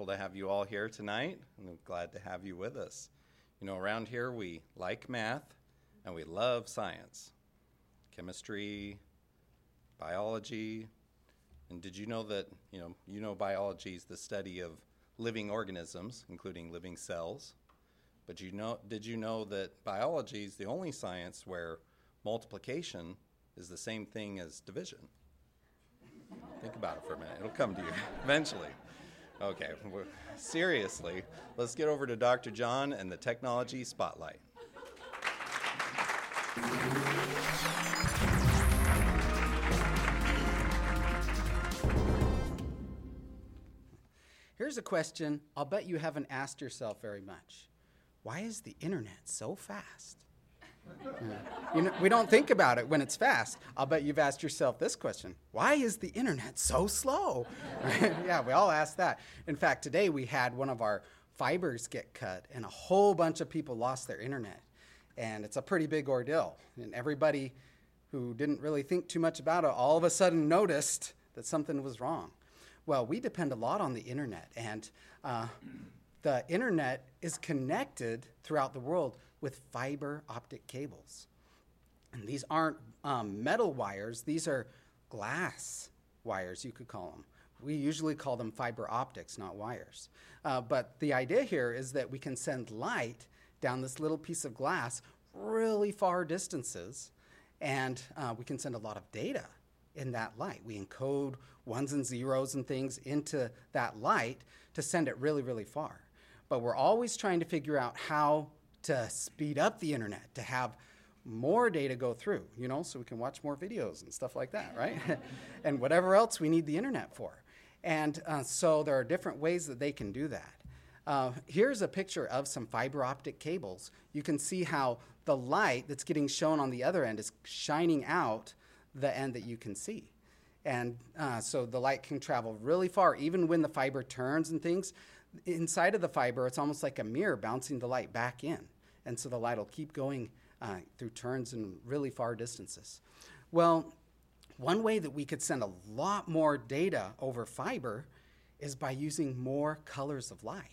wonderful to have you all here tonight, and I'm glad to have you with us. You know, around here we like math and we love science, chemistry, biology. And did you know that, you know, you know biology is the study of living organisms, including living cells. But you know, did you know that biology is the only science where multiplication is the same thing as division? Think about it for a minute. It'll come to you eventually. Okay, seriously, let's get over to Dr. John and the technology spotlight. Here's a question I'll bet you haven't asked yourself very much Why is the internet so fast? You know, we don't think about it when it's fast. I'll bet you've asked yourself this question Why is the internet so slow? yeah, we all ask that. In fact, today we had one of our fibers get cut, and a whole bunch of people lost their internet. And it's a pretty big ordeal. And everybody who didn't really think too much about it all of a sudden noticed that something was wrong. Well, we depend a lot on the internet, and uh, the internet is connected throughout the world with fiber optic cables. And these aren't um, metal wires, these are glass wires, you could call them. We usually call them fiber optics, not wires. Uh, but the idea here is that we can send light down this little piece of glass really far distances, and uh, we can send a lot of data in that light. We encode ones and zeros and things into that light to send it really, really far. But we're always trying to figure out how to speed up the internet, to have more data go through, you know, so we can watch more videos and stuff like that, right? and whatever else we need the internet for. And uh, so there are different ways that they can do that. Uh, here's a picture of some fiber optic cables. You can see how the light that's getting shown on the other end is shining out the end that you can see. And uh, so the light can travel really far, even when the fiber turns and things inside of the fiber, it's almost like a mirror bouncing the light back in. And so the light will keep going uh, through turns and really far distances. Well, one way that we could send a lot more data over fiber is by using more colors of light.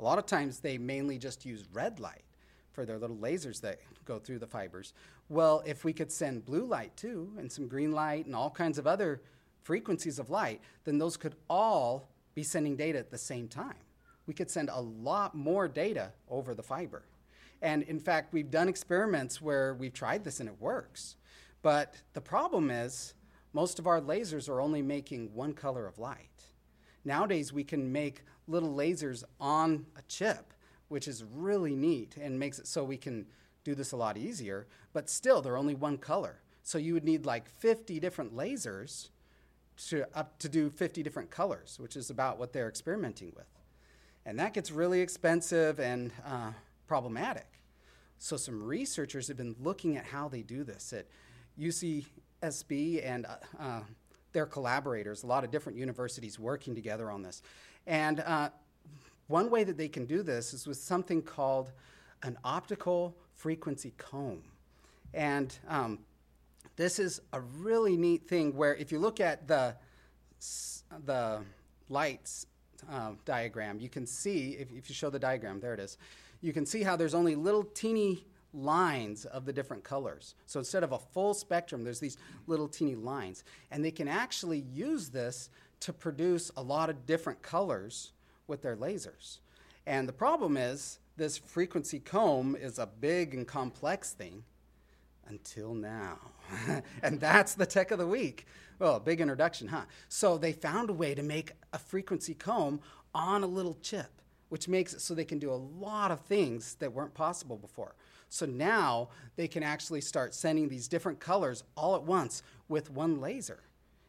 A lot of times they mainly just use red light for their little lasers that go through the fibers. Well, if we could send blue light too, and some green light, and all kinds of other frequencies of light, then those could all be sending data at the same time. We could send a lot more data over the fiber. And in fact, we've done experiments where we've tried this and it works. But the problem is, most of our lasers are only making one color of light. Nowadays, we can make little lasers on a chip, which is really neat and makes it so we can do this a lot easier, but still, they're only one color. So you would need like 50 different lasers to, up to do 50 different colors, which is about what they're experimenting with. And that gets really expensive and uh, problematic. So, some researchers have been looking at how they do this at UCSB and uh, uh, their collaborators, a lot of different universities working together on this. And uh, one way that they can do this is with something called an optical frequency comb. And um, this is a really neat thing where if you look at the, the lights uh, diagram, you can see, if, if you show the diagram, there it is, you can see how there's only little teeny lines of the different colors. So instead of a full spectrum, there's these little teeny lines. And they can actually use this to produce a lot of different colors with their lasers. And the problem is, this frequency comb is a big and complex thing until now. and that's the tech of the week. Well, big introduction, huh? So they found a way to make a frequency comb on a little chip, which makes it so they can do a lot of things that weren't possible before. So now they can actually start sending these different colors all at once with one laser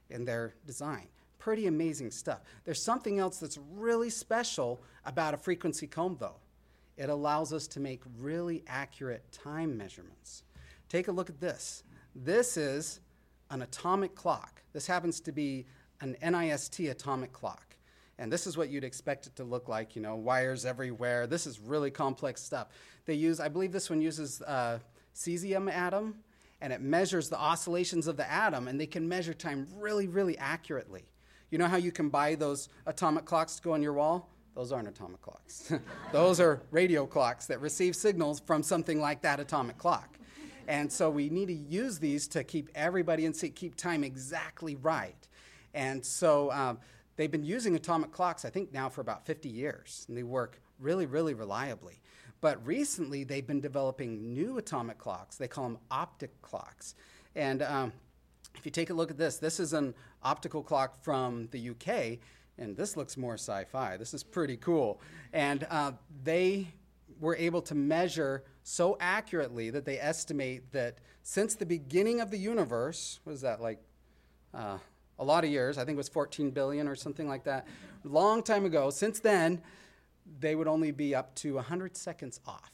in their design. Pretty amazing stuff. There's something else that's really special about a frequency comb, though. It allows us to make really accurate time measurements. Take a look at this. This is an atomic clock. This happens to be an NIST atomic clock. And this is what you'd expect it to look like, you know, wires everywhere. This is really complex stuff. They use, I believe this one uses uh, cesium atom, and it measures the oscillations of the atom, and they can measure time really, really accurately. You know how you can buy those atomic clocks to go on your wall? Those aren't atomic clocks. those are radio clocks that receive signals from something like that atomic clock. And so we need to use these to keep everybody in sync, keep time exactly right. And so um, they've been using atomic clocks, I think, now for about 50 years, and they work really, really reliably. But recently, they've been developing new atomic clocks. They call them optic clocks. And um, if you take a look at this, this is an optical clock from the UK, and this looks more sci fi. This is pretty cool. And uh, they were able to measure so accurately that they estimate that since the beginning of the universe, was that like uh, a lot of years, I think it was 14 billion or something like that, long time ago, since then, they would only be up to 100 seconds off,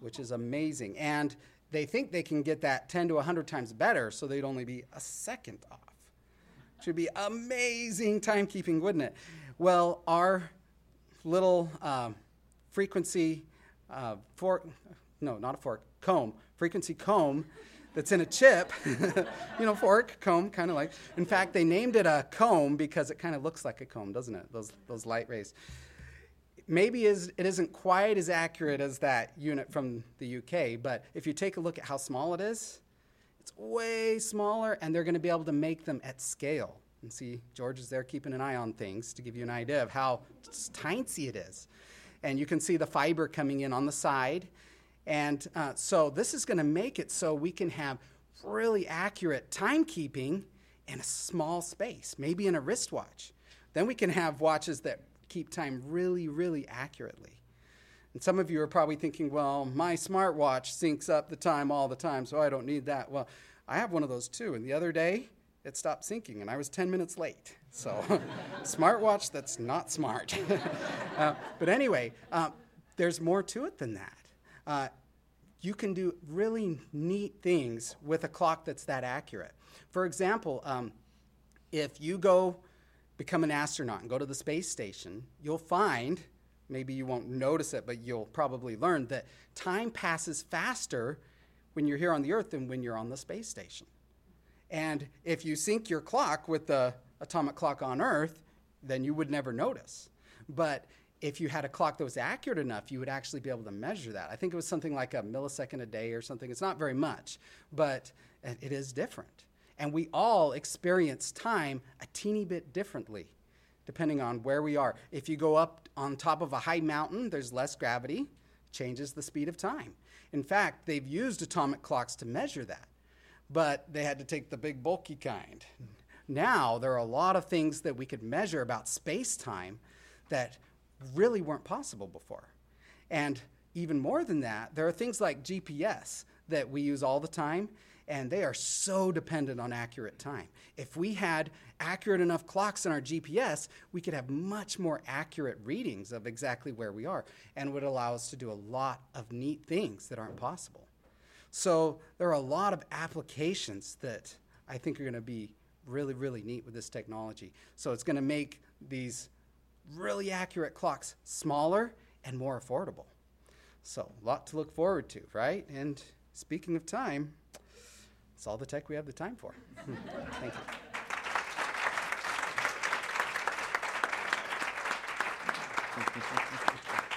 which is amazing. And they think they can get that 10 to 100 times better, so they'd only be a second off. Should be amazing timekeeping, wouldn't it? Well, our little um, frequency uh, fork, no, not a fork, comb, frequency comb that's in a chip. you know, fork, comb, kind of like. In fact, they named it a comb because it kind of looks like a comb, doesn't it? Those, those light rays. Maybe is, it isn't quite as accurate as that unit from the UK, but if you take a look at how small it is, it's way smaller, and they're going to be able to make them at scale. And see, George is there keeping an eye on things to give you an idea of how tiny it is and you can see the fiber coming in on the side. And uh, so this is going to make it so we can have really accurate timekeeping in a small space, maybe in a wristwatch. Then we can have watches that keep time really, really accurately. And some of you are probably thinking, well, my smartwatch syncs up the time all the time, so I don't need that. Well, I have one of those too. And the other day, it stopped syncing, and I was 10 minutes late. So, smartwatch that's not smart. uh, but anyway, uh, there's more to it than that. Uh, you can do really neat things with a clock that's that accurate. For example, um, if you go become an astronaut and go to the space station, you'll find, maybe you won't notice it, but you'll probably learn that time passes faster when you're here on the Earth than when you're on the space station. And if you sync your clock with the atomic clock on Earth, then you would never notice. But if you had a clock that was accurate enough, you would actually be able to measure that. I think it was something like a millisecond a day or something. It's not very much, but it is different. And we all experience time a teeny bit differently, depending on where we are. If you go up on top of a high mountain, there's less gravity, changes the speed of time. In fact, they've used atomic clocks to measure that, but they had to take the big, bulky kind now there are a lot of things that we could measure about space time that really weren't possible before. And even more than that, there are things like GPS that we use all the time, and they are so dependent on accurate time. If we had accurate enough clocks in our GPS, we could have much more accurate readings of exactly where we are and would allow us to do a lot of neat things that aren't possible. So there are a lot of applications that I think are going to be really, really neat with this technology. So it's going to make these really accurate clocks smaller and more affordable. So, a lot to look forward to, right? And speaking of time, it's all the tech we have the time for. Thank you. all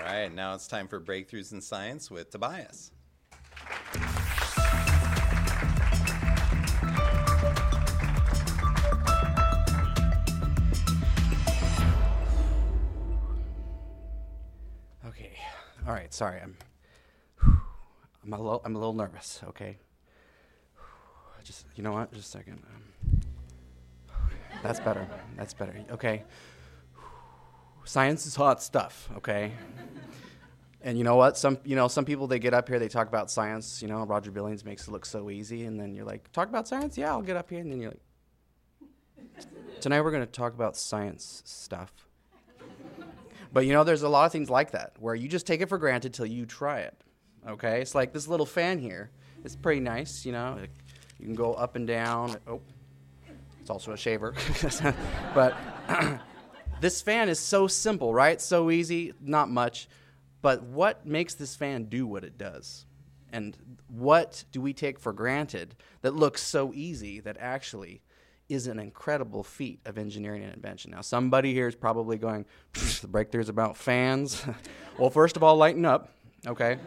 right, now it's time for Breakthroughs in Science with Tobias. Okay, all right, sorry. I'm I'm a little I'm a little nervous. Okay. Just you know what? Just a second. Um, that's better. That's better. Okay. Science is hot stuff. Okay. And you know what? Some you know some people they get up here they talk about science. You know Roger Billings makes it look so easy, and then you're like, talk about science? Yeah, I'll get up here, and then you're like, tonight we're going to talk about science stuff. But you know, there's a lot of things like that where you just take it for granted till you try it. Okay, it's like this little fan here. It's pretty nice, you know. You can go up and down. Oh, it's also a shaver. but this fan is so simple, right? So easy, not much. But what makes this fan do what it does? And what do we take for granted that looks so easy that actually is an incredible feat of engineering and invention. Now, somebody here is probably going, the breakthrough is about fans. well, first of all, lighten up, okay?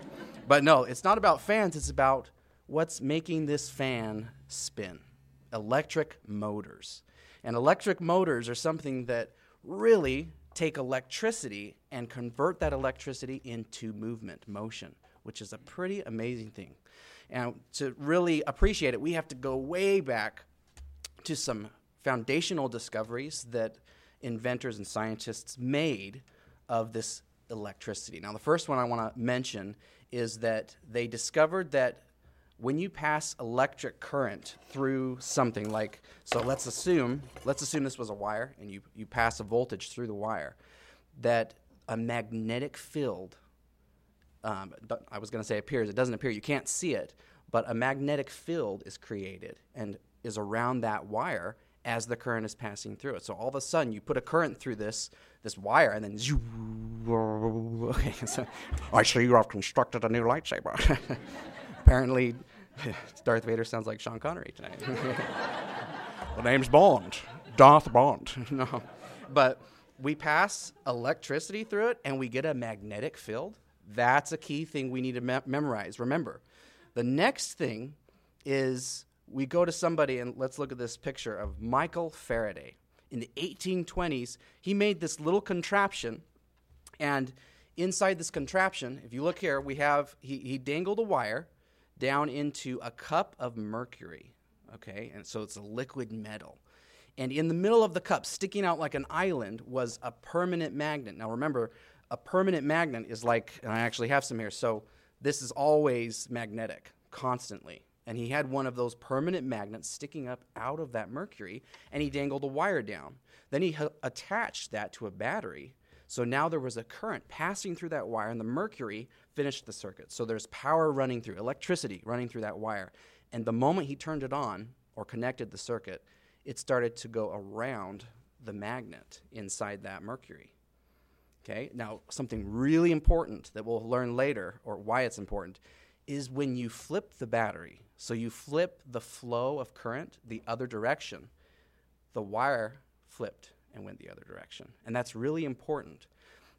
but no, it's not about fans, it's about what's making this fan spin electric motors. And electric motors are something that really take electricity and convert that electricity into movement, motion, which is a pretty amazing thing. And to really appreciate it, we have to go way back to some foundational discoveries that inventors and scientists made of this electricity. Now, the first one I want to mention is that they discovered that when you pass electric current through something like so let's assume let's assume this was a wire and you, you pass a voltage through the wire that a magnetic field um, i was going to say appears it doesn't appear you can't see it but a magnetic field is created and is around that wire as the current is passing through it. So all of a sudden you put a current through this this wire and then okay so i see you have constructed a new lightsaber apparently, Darth Vader sounds like Sean Connery tonight. the name's Bond, Darth Bond. no, but we pass electricity through it, and we get a magnetic field. That's a key thing we need to me- memorize. Remember, the next thing is we go to somebody, and let's look at this picture of Michael Faraday. In the 1820s, he made this little contraption, and inside this contraption, if you look here, we have he, he dangled a wire down into a cup of mercury. Okay, and so it's a liquid metal. And in the middle of the cup, sticking out like an island, was a permanent magnet. Now remember, a permanent magnet is like, and I actually have some here, so this is always magnetic, constantly. And he had one of those permanent magnets sticking up out of that mercury, and he dangled a wire down. Then he attached that to a battery. So now there was a current passing through that wire, and the mercury finished the circuit. So there's power running through, electricity running through that wire. And the moment he turned it on or connected the circuit, it started to go around the magnet inside that mercury. Okay, now something really important that we'll learn later, or why it's important, is when you flip the battery. So you flip the flow of current the other direction, the wire flipped and went the other direction. And that's really important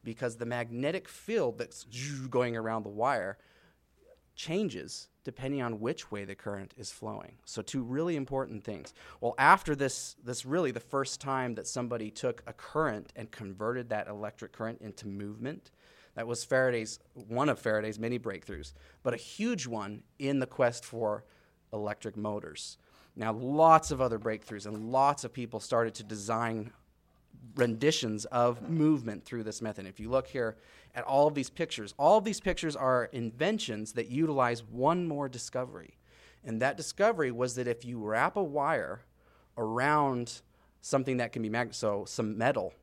because the magnetic field that's going around the wire changes depending on which way the current is flowing. So two really important things. Well, after this this really the first time that somebody took a current and converted that electric current into movement, that was Faraday's one of Faraday's many breakthroughs, but a huge one in the quest for electric motors. Now, lots of other breakthroughs and lots of people started to design renditions of movement through this method. If you look here at all of these pictures, all of these pictures are inventions that utilize one more discovery. And that discovery was that if you wrap a wire around something that can be mag- so some metal,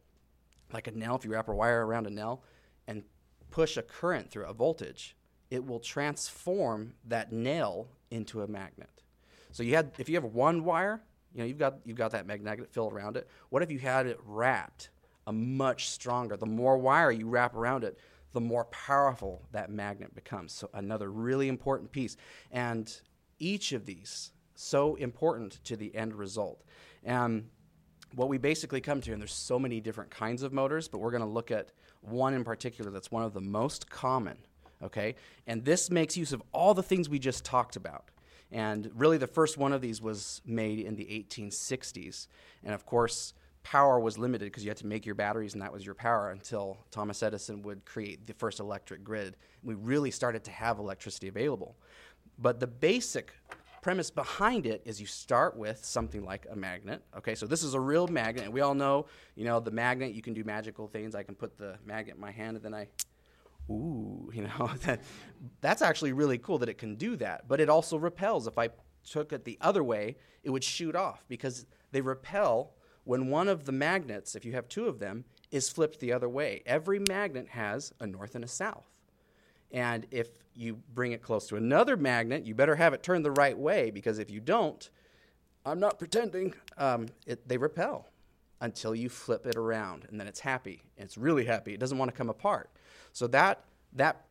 like a nail, if you wrap a wire around a nail and push a current through a voltage, it will transform that nail into a magnet. So you had if you have one wire you know, you've got you've got that magnetic field around it. What if you had it wrapped a much stronger? The more wire you wrap around it, the more powerful that magnet becomes. So another really important piece. And each of these so important to the end result. And what we basically come to, and there's so many different kinds of motors, but we're going to look at one in particular that's one of the most common. Okay, and this makes use of all the things we just talked about. And really, the first one of these was made in the 1860s. And of course, power was limited because you had to make your batteries and that was your power until Thomas Edison would create the first electric grid. We really started to have electricity available. But the basic premise behind it is you start with something like a magnet. Okay, so this is a real magnet, and we all know, you know, the magnet, you can do magical things. I can put the magnet in my hand and then I ooh, you know, that, that's actually really cool that it can do that. But it also repels. If I took it the other way, it would shoot off because they repel when one of the magnets, if you have two of them, is flipped the other way. Every magnet has a north and a south. And if you bring it close to another magnet, you better have it turned the right way because if you don't, I'm not pretending, um, it, they repel until you flip it around and then it's happy. It's really happy. It doesn't want to come apart. So that that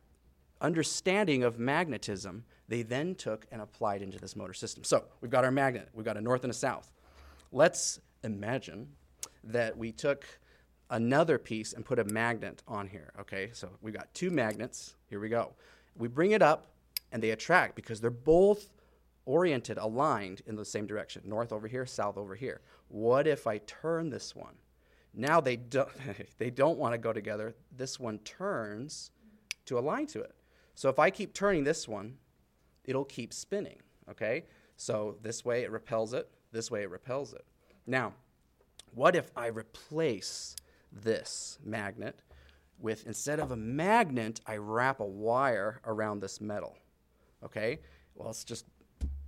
understanding of magnetism they then took and applied into this motor system. So we've got our magnet, we've got a north and a south. let's imagine that we took another piece and put a magnet on here. Okay, so we've got two magnets. Here we go. We bring it up and they attract because they're both oriented, aligned in the same direction north over here, south over here. What if I turn this one? Now they don't, they don't want to go together. This one turns to align to it. So if I keep turning this one, it'll keep spinning. Okay? So this way it repels it, this way it repels it. Now, what if I replace this magnet with, instead of a magnet, I wrap a wire around this metal? Okay? Well, it's just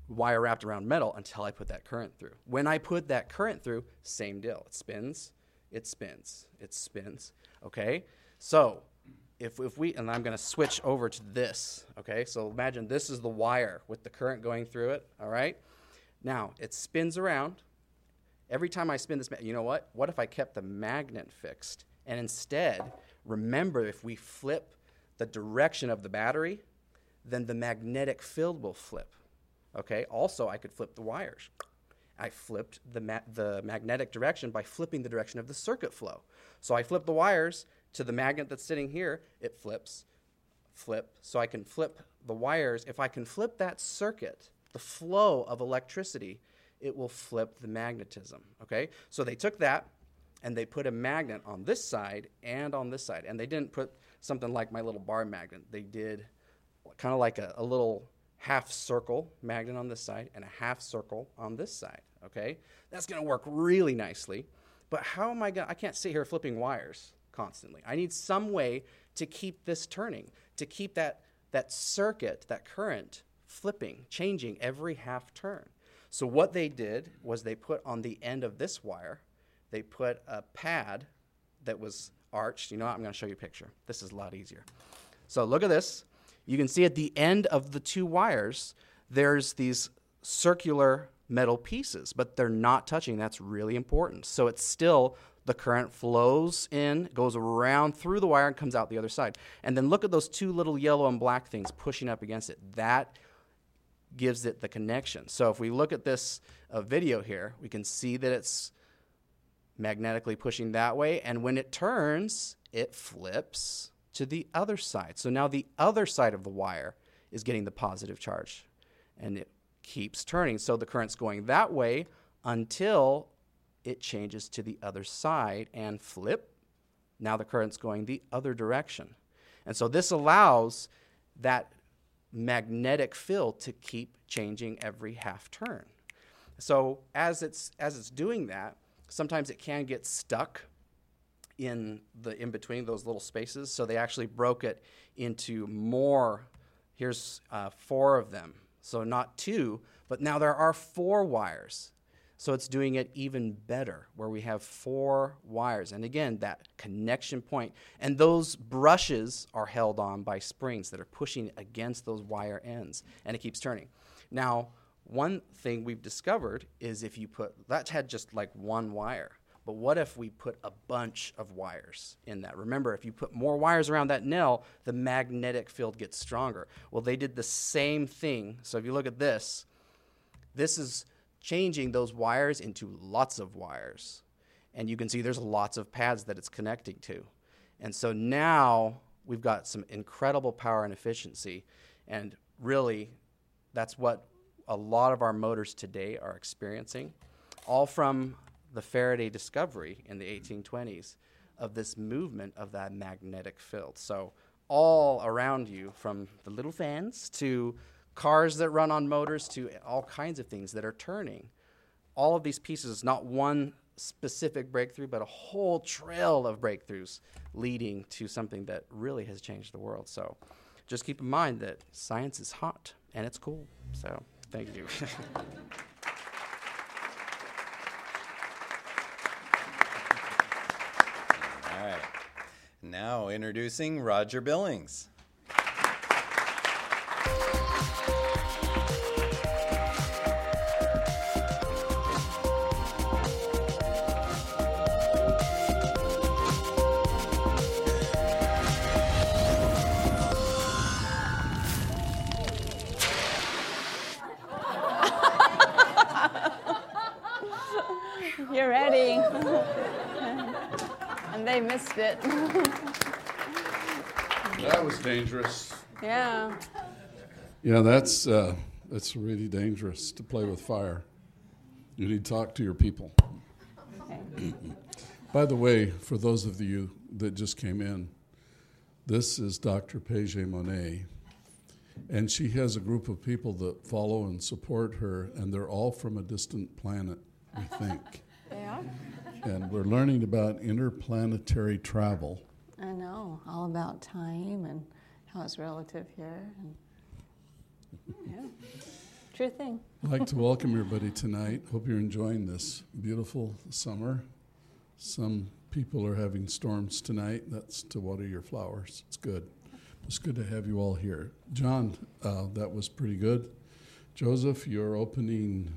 wire wrapped around metal until I put that current through. When I put that current through, same deal. It spins, it spins, it spins. Okay? So, if, if we, and I'm going to switch over to this. Okay? So imagine this is the wire with the current going through it. All right? Now, it spins around. Every time I spin this, you know what? What if I kept the magnet fixed? And instead, remember if we flip the direction of the battery, then the magnetic field will flip. Okay. Also, I could flip the wires. I flipped the, ma- the magnetic direction by flipping the direction of the circuit flow. So I flip the wires to the magnet that's sitting here, it flips, flip. So I can flip the wires. If I can flip that circuit, the flow of electricity, it will flip the magnetism. Okay? So they took that and they put a magnet on this side and on this side. And they didn't put something like my little bar magnet. They did kind of like a, a little half circle magnet on this side and a half circle on this side. Okay? That's to work really nicely. But how am I to? I can't sit here flipping wires constantly. I need some way to keep this turning, to keep that, that circuit, that current flipping, changing every half turn. So what they did was they put on the end of this wire, they put a pad that was arched. You know what? I'm to show you a picture. This is a lot easier. So look at this. You can see at the end of the two wires, there's these circular metal pieces, but they're not touching. That's really important. So it's still the current flows in, goes around through the wire, and comes out the other side. And then look at those two little yellow and black things pushing up against it. That gives it the connection. So if we look at this uh, video here, we can see that it's magnetically pushing that way. And when it turns, it flips to the other side. So now the other side of the wire is getting the positive charge. And it keeps turning. So the current's going that way until it changes to the other side and flip. Now the current's going the other direction. And so this allows that magnetic field to keep changing every half turn. So as it's as it's doing that, sometimes it can get stuck in the in between those little spaces. So they actually broke it into more. Here's uh, four of them. So not two, but now there are four wires. So it's doing it even better where we have four wires. And again, that connection point. And those brushes are held on by springs that are pushing against those wire ends. And it keeps turning. Now, one thing we've discovered is if you put, that had just like one wire. But what if we put a bunch of wires in that? Remember, if you put more wires around that nail, the magnetic field gets stronger. Well, they did the same thing. So if you look at this, this is changing those wires into lots of wires. And you can see there's lots of pads that it's connecting to. And so now we've got some incredible power and efficiency. And really, that's what a lot of our motors today are experiencing, all from the Faraday discovery in the 1820s of this movement of that magnetic field. So, all around you, from the little fans to cars that run on motors to all kinds of things that are turning. All of these pieces, not one specific breakthrough, but a whole trail of breakthroughs leading to something that really has changed the world. So just keep in mind that science is hot and it's cool. So thank you. All right. Now introducing Roger Billings. Yeah, that's uh, that's really dangerous to play with fire. You need to talk to your people. By the way, for those of you that just came in, this is Dr. Paige Monet, and she has a group of people that follow and support her, and they're all from a distant planet, I think. They are? and we're learning about interplanetary travel. I know. All about time and how it's relative here. And yeah. True thing. I'd like to welcome everybody tonight. Hope you're enjoying this beautiful summer. Some people are having storms tonight. That's to water your flowers. It's good. It's good to have you all here. John, uh, that was pretty good. Joseph, your opening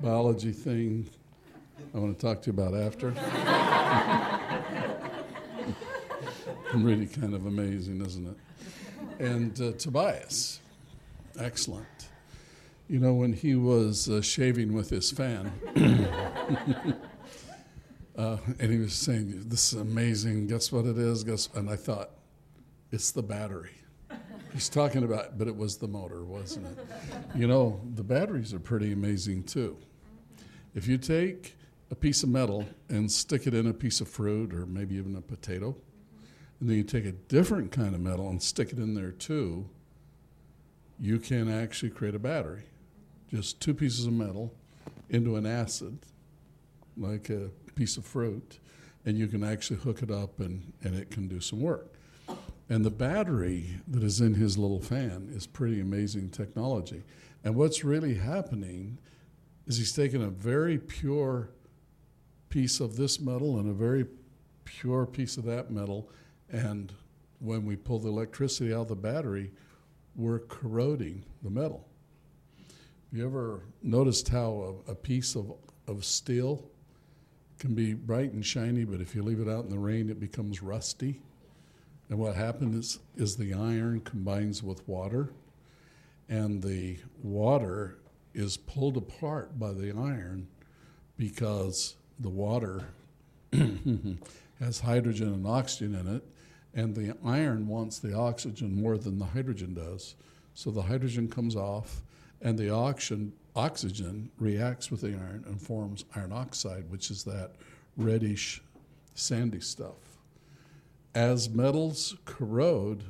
biology thing, I want to talk to you about after. really kind of amazing, isn't it? And uh, Tobias, excellent. You know, when he was uh, shaving with his fan, uh, and he was saying, This is amazing. Guess what it is? Guess, and I thought, It's the battery. He's talking about, but it was the motor, wasn't it? You know, the batteries are pretty amazing too. If you take a piece of metal and stick it in a piece of fruit or maybe even a potato, and then you take a different kind of metal and stick it in there too, you can actually create a battery. Just two pieces of metal into an acid, like a piece of fruit, and you can actually hook it up and, and it can do some work. And the battery that is in his little fan is pretty amazing technology. And what's really happening is he's taken a very pure piece of this metal and a very pure piece of that metal, and when we pull the electricity out of the battery, we're corroding the metal. You ever noticed how a, a piece of, of steel can be bright and shiny, but if you leave it out in the rain, it becomes rusty? And what happens is, is the iron combines with water, and the water is pulled apart by the iron because the water has hydrogen and oxygen in it, and the iron wants the oxygen more than the hydrogen does. So the hydrogen comes off, and the oxygen, oxygen reacts with the iron and forms iron oxide, which is that reddish, sandy stuff. As metals corrode,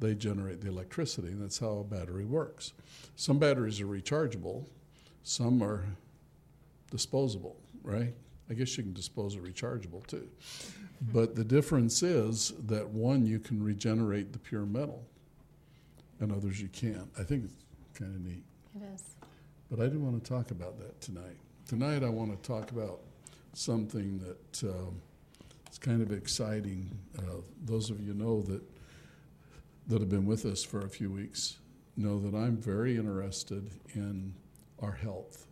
they generate the electricity, and that's how a battery works. Some batteries are rechargeable, some are disposable, right? I guess you can dispose of rechargeable too. But the difference is that one, you can regenerate the pure metal, and others you can't. I think it's kind of neat. It is. But I didn't want to talk about that tonight. Tonight, I want to talk about something that um, is kind of exciting. Uh, those of you know that that have been with us for a few weeks know that I'm very interested in our health,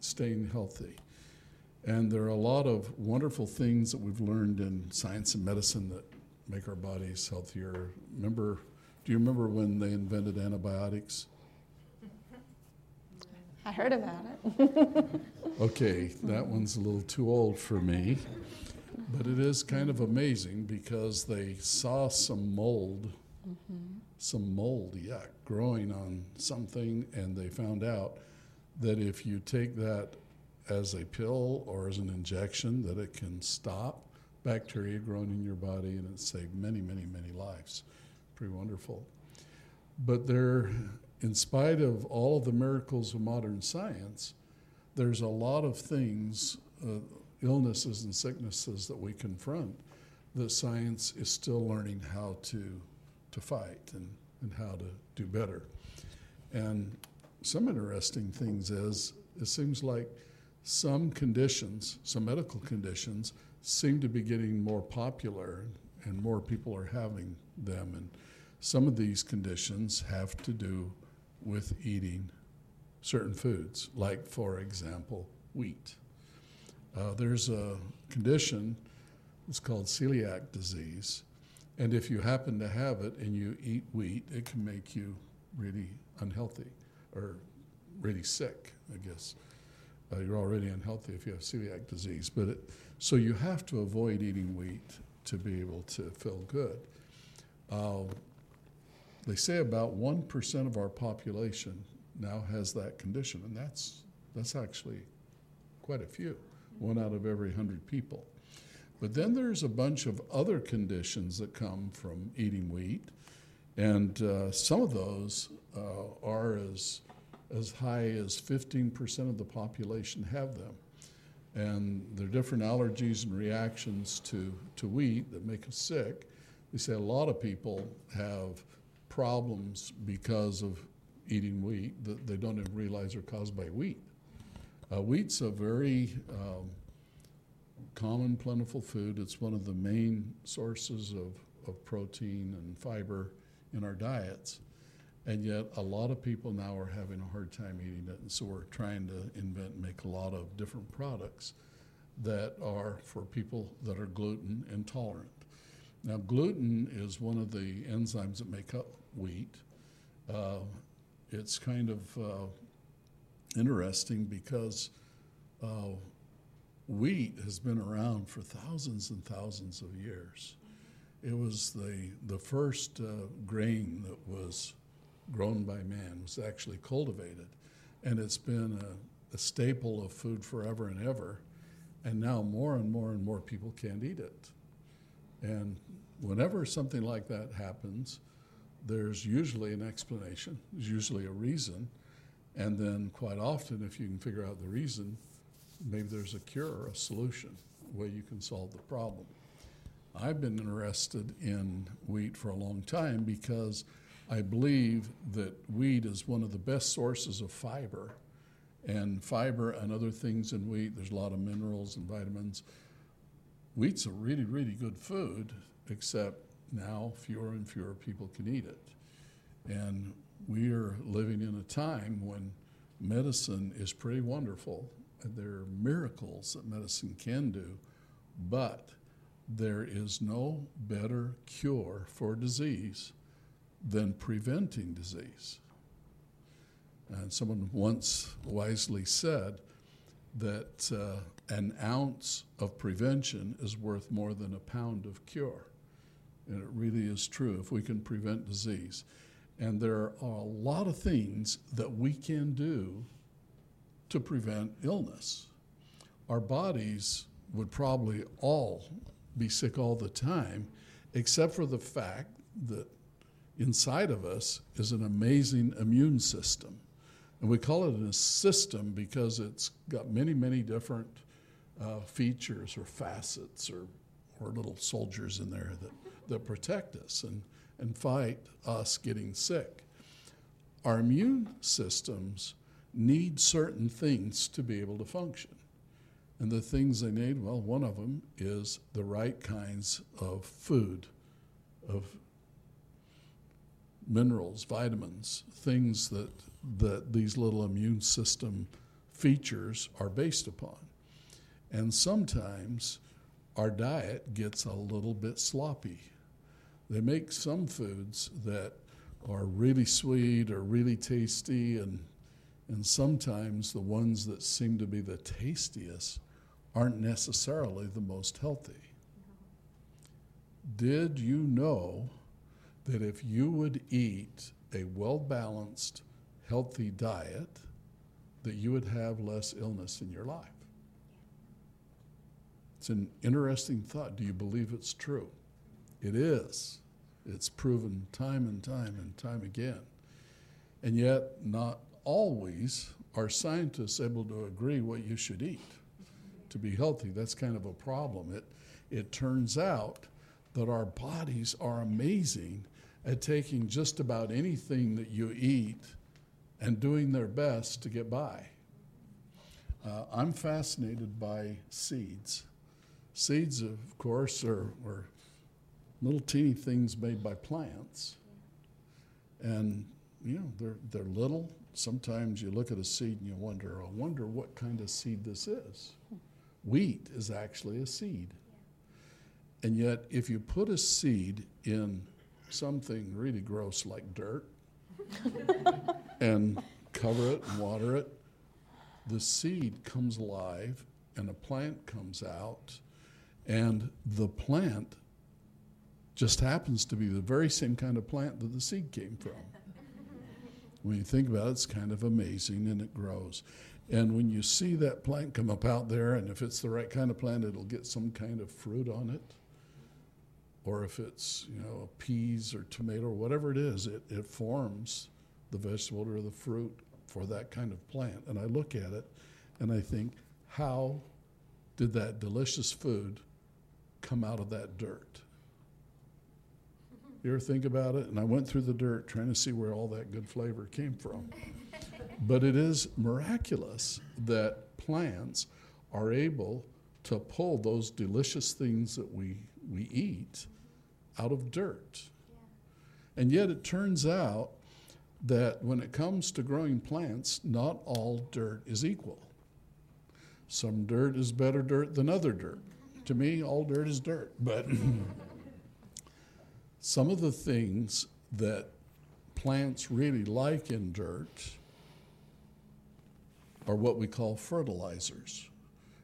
staying healthy. And there are a lot of wonderful things that we've learned in science and medicine that make our bodies healthier. Remember, do you remember when they invented antibiotics? I heard about it. Okay, that one's a little too old for me. But it is kind of amazing because they saw some mold, mm-hmm. some mold, yeah, growing on something, and they found out that if you take that as a pill or as an injection, that it can stop bacteria growing in your body and it saved many, many, many lives. Pretty wonderful. But there, in spite of all of the miracles of modern science, there's a lot of things, uh, illnesses and sicknesses that we confront that science is still learning how to, to fight and, and how to do better. And some interesting things is it seems like some conditions, some medical conditions, seem to be getting more popular and more people are having them. And some of these conditions have to do with eating certain foods, like, for example, wheat. Uh, there's a condition, it's called celiac disease. And if you happen to have it and you eat wheat, it can make you really unhealthy or really sick, I guess. Uh, you're already unhealthy if you have celiac disease. But it, so you have to avoid eating wheat to be able to feel good. Uh, they say about one percent of our population now has that condition, and that's that's actually quite a few, one out of every hundred people. But then there's a bunch of other conditions that come from eating wheat, and uh, some of those uh, are as as high as 15% of the population have them. And there are different allergies and reactions to, to wheat that make us sick. They say a lot of people have problems because of eating wheat that they don't even realize are caused by wheat. Uh, wheat's a very um, common, plentiful food. It's one of the main sources of, of protein and fiber in our diets. And yet, a lot of people now are having a hard time eating it. And so, we're trying to invent and make a lot of different products that are for people that are gluten intolerant. Now, gluten is one of the enzymes that make up wheat. Uh, it's kind of uh, interesting because uh, wheat has been around for thousands and thousands of years. It was the, the first uh, grain that was grown by man, was actually cultivated. And it's been a, a staple of food forever and ever. And now more and more and more people can't eat it. And whenever something like that happens, there's usually an explanation, there's usually a reason. And then, quite often, if you can figure out the reason, maybe there's a cure a solution, a way you can solve the problem. I've been interested in wheat for a long time because I believe that wheat is one of the best sources of fiber. And fiber and other things in wheat, there's a lot of minerals and vitamins. Wheat's a really, really good food, except now fewer and fewer people can eat it. And we are living in a time when medicine is pretty wonderful. There are miracles that medicine can do, but there is no better cure for disease than preventing disease. And someone once wisely said that uh, an ounce of prevention is worth more than a pound of cure. And it really is true if we can prevent disease. And there are a lot of things that we can do to prevent illness. Our bodies would probably all be sick all the time, except for the fact that inside of us is an amazing immune system. And we call it a system because it's got many, many different uh, features or facets or, or little soldiers in there that, that protect us and, and fight us getting sick. Our immune systems need certain things to be able to function. And the things they need, well, one of them is the right kinds of food, of minerals, vitamins, things that, that these little immune system features are based upon. And sometimes our diet gets a little bit sloppy. They make some foods that are really sweet or really tasty, and, and sometimes the ones that seem to be the tastiest aren't necessarily the most healthy. Mm-hmm. Did you know that if you would eat a well balanced, healthy diet, that you would have less illness in your life? It's an interesting thought. Do you believe it's true? It is. It's proven time and time and time again. And yet, not always are scientists able to agree what you should eat to be healthy. That's kind of a problem. It, it turns out that our bodies are amazing at taking just about anything that you eat and doing their best to get by. Uh, I'm fascinated by seeds. Seeds, of course, are, are little teeny things made by plants. And, you know, they're, they're little. Sometimes you look at a seed and you wonder, I wonder what kind of seed this is. Wheat is actually a seed. And yet, if you put a seed in something really gross like dirt and cover it and water it, the seed comes alive and a plant comes out, and the plant just happens to be the very same kind of plant that the seed came from. when you think about it, it's kind of amazing and it grows. And when you see that plant come up out there, and if it's the right kind of plant, it'll get some kind of fruit on it. Or if it's, you know, a peas or tomato or whatever it is, it, it forms the vegetable or the fruit for that kind of plant. And I look at it and I think, how did that delicious food come out of that dirt? You ever think about it? And I went through the dirt trying to see where all that good flavor came from. but it is miraculous that plants are able to pull those delicious things that we, we eat out of dirt. And yet it turns out that when it comes to growing plants, not all dirt is equal. Some dirt is better dirt than other dirt. To me, all dirt is dirt. But some of the things that plants really like in dirt are what we call fertilizers.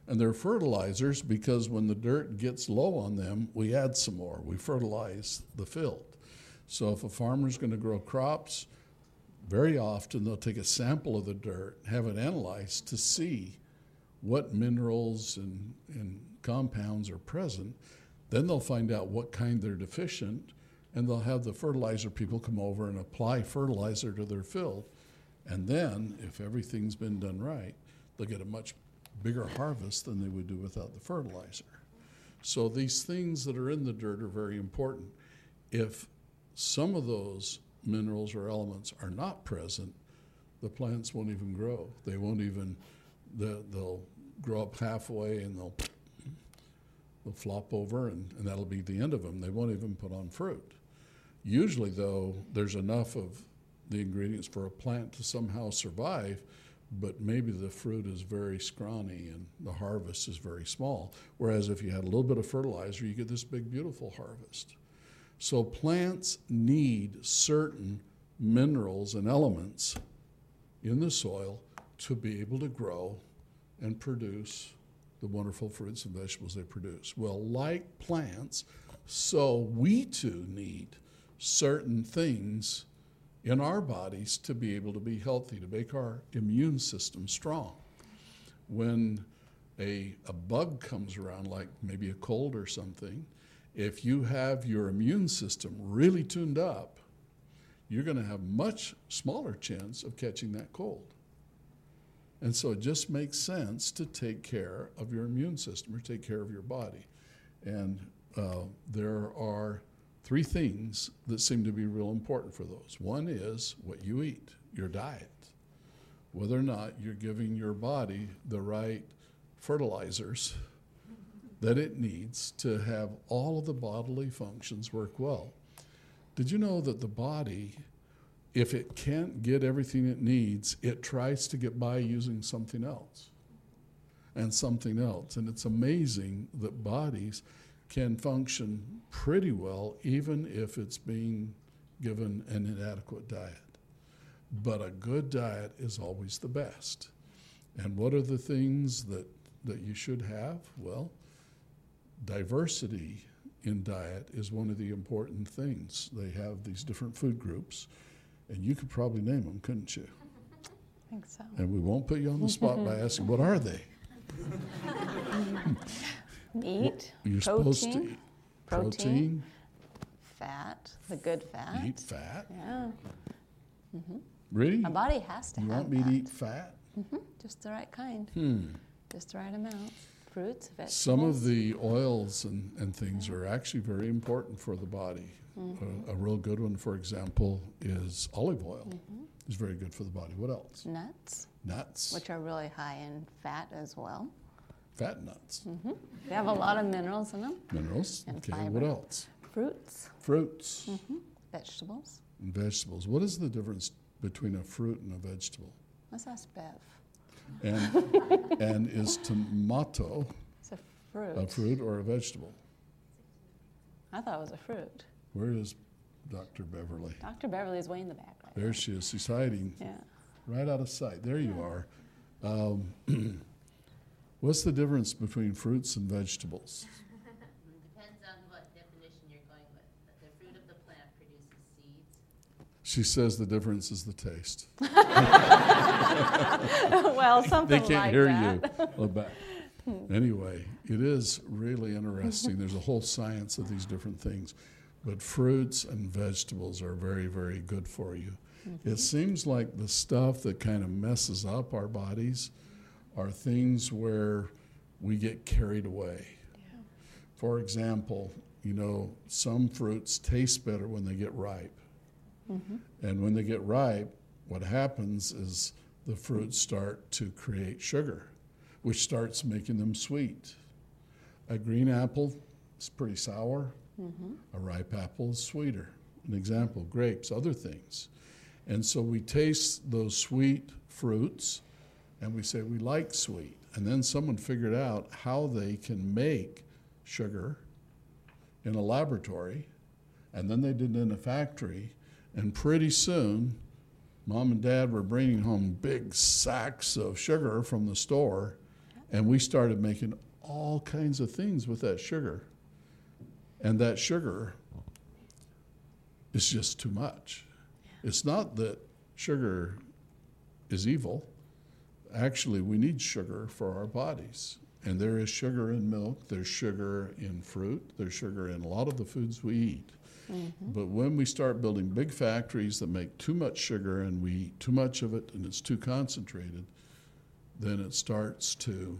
And they're fertilizers because when the dirt gets low on them, we add some more. We fertilize the field. So if a farmer's going to grow crops, very often they'll take a sample of the dirt, have it analyzed to see what minerals and, and compounds are present. Then they'll find out what kind they're deficient, and they'll have the fertilizer people come over and apply fertilizer to their field. And then, if everything's been done right, they'll get a much bigger harvest than they would do without the fertilizer. So, these things that are in the dirt are very important. If some of those minerals or elements are not present, the plants won't even grow. They won't even, they'll grow up halfway and they'll, they'll flop over, and, and that'll be the end of them. They won't even put on fruit. Usually, though, there's enough of the ingredients for a plant to somehow survive, but maybe the fruit is very scrawny and the harvest is very small. Whereas if you had a little bit of fertilizer, you get this big, beautiful harvest. So plants need certain minerals and elements in the soil to be able to grow and produce the wonderful fruits and vegetables they produce. Well, like plants, so we too need certain things in our bodies to be able to be healthy, to make our immune system strong. When a, a bug comes around, like maybe a cold or something, if you have your immune system really tuned up, you're going to have much smaller chance of catching that cold. And so it just makes sense to take care of your immune system or take care of your body. And uh, there are three things that seem to be real important for those. One is what you eat, your diet, whether or not you're giving your body the right fertilizers that it needs to have all of the bodily functions work well. Did you know that the body, if it can't get everything it needs, it tries to get by using something else and something else? And it's amazing that bodies can function pretty well even if it's being given an inadequate diet. But a good diet is always the best. And what are the things that, that you should have? Well, diversity in diet is one of the important things. They have these different food groups, and you could probably name them, couldn't you? I think so. And we won't put you on the spot by asking, what are they? Meat, You're protein, supposed to eat protein, protein, fat, the good fat. eat fat. Yeah, Mm-hmm. Really? our body has to You want me that. to eat fat? Mm-hmm. Just the right kind, Hmm. just the right amount. Fruits, vegetables. Some of the oils and, and things are actually very important for the body. Mm-hmm. A, a real good one, for example, is olive oil. Mm-hmm. It's very good for the body. What else? nuts, Nuts. which are really high in fat as well. Fat nuts. They have a lot of minerals in them. Minerals. And okay, fiber. what else? Fruits, Fruits vegetables. and vegetables. What is the difference between a fruit and a vegetable? Let's ask Bev. And, and is tomato It's a fruit. a fruit or a vegetable? I thought it was a fruit. Where is Dr. Beverly? Dr. Beverly is way in the back right There she is. She's hiding Yeah. right out of sight. There you are. Um, what's the difference between fruits and vegetables? Depends on what definition you're going with, but the fruit of the plant produces seeds. She says the difference is the taste. well, something they can't like hear that. you. Well, but anyway, it is really interesting. There's a whole science of these different things, but fruits and vegetables are very, very good for you. It mm-hmm. seems like the stuff that kind of messes up our bodies are things where we get carried away. For example, you know, some fruits taste better when they get ripe. Mm-hmm. And when they get ripe, what happens is the fruits start to create sugar, which starts making them sweet. A green apple is pretty sour, mm-hmm. a ripe apple is sweeter. An example, grapes, other things. And so we taste those sweet fruits and we say we like sweet. And then someone figured out how they can make sugar in a laboratory, and then they did it in a factory, and pretty soon, mom and dad were bringing home big sacks of sugar from the store, and we started making all kinds of things with that sugar. And that sugar is just too much. It's not that sugar is evil. Actually, we need sugar for our bodies. And there is sugar in milk, there's sugar in fruit, there's sugar in a lot of the foods we eat. But when we start building big factories that make too much sugar and we eat too much of it and it's too concentrated, then it starts to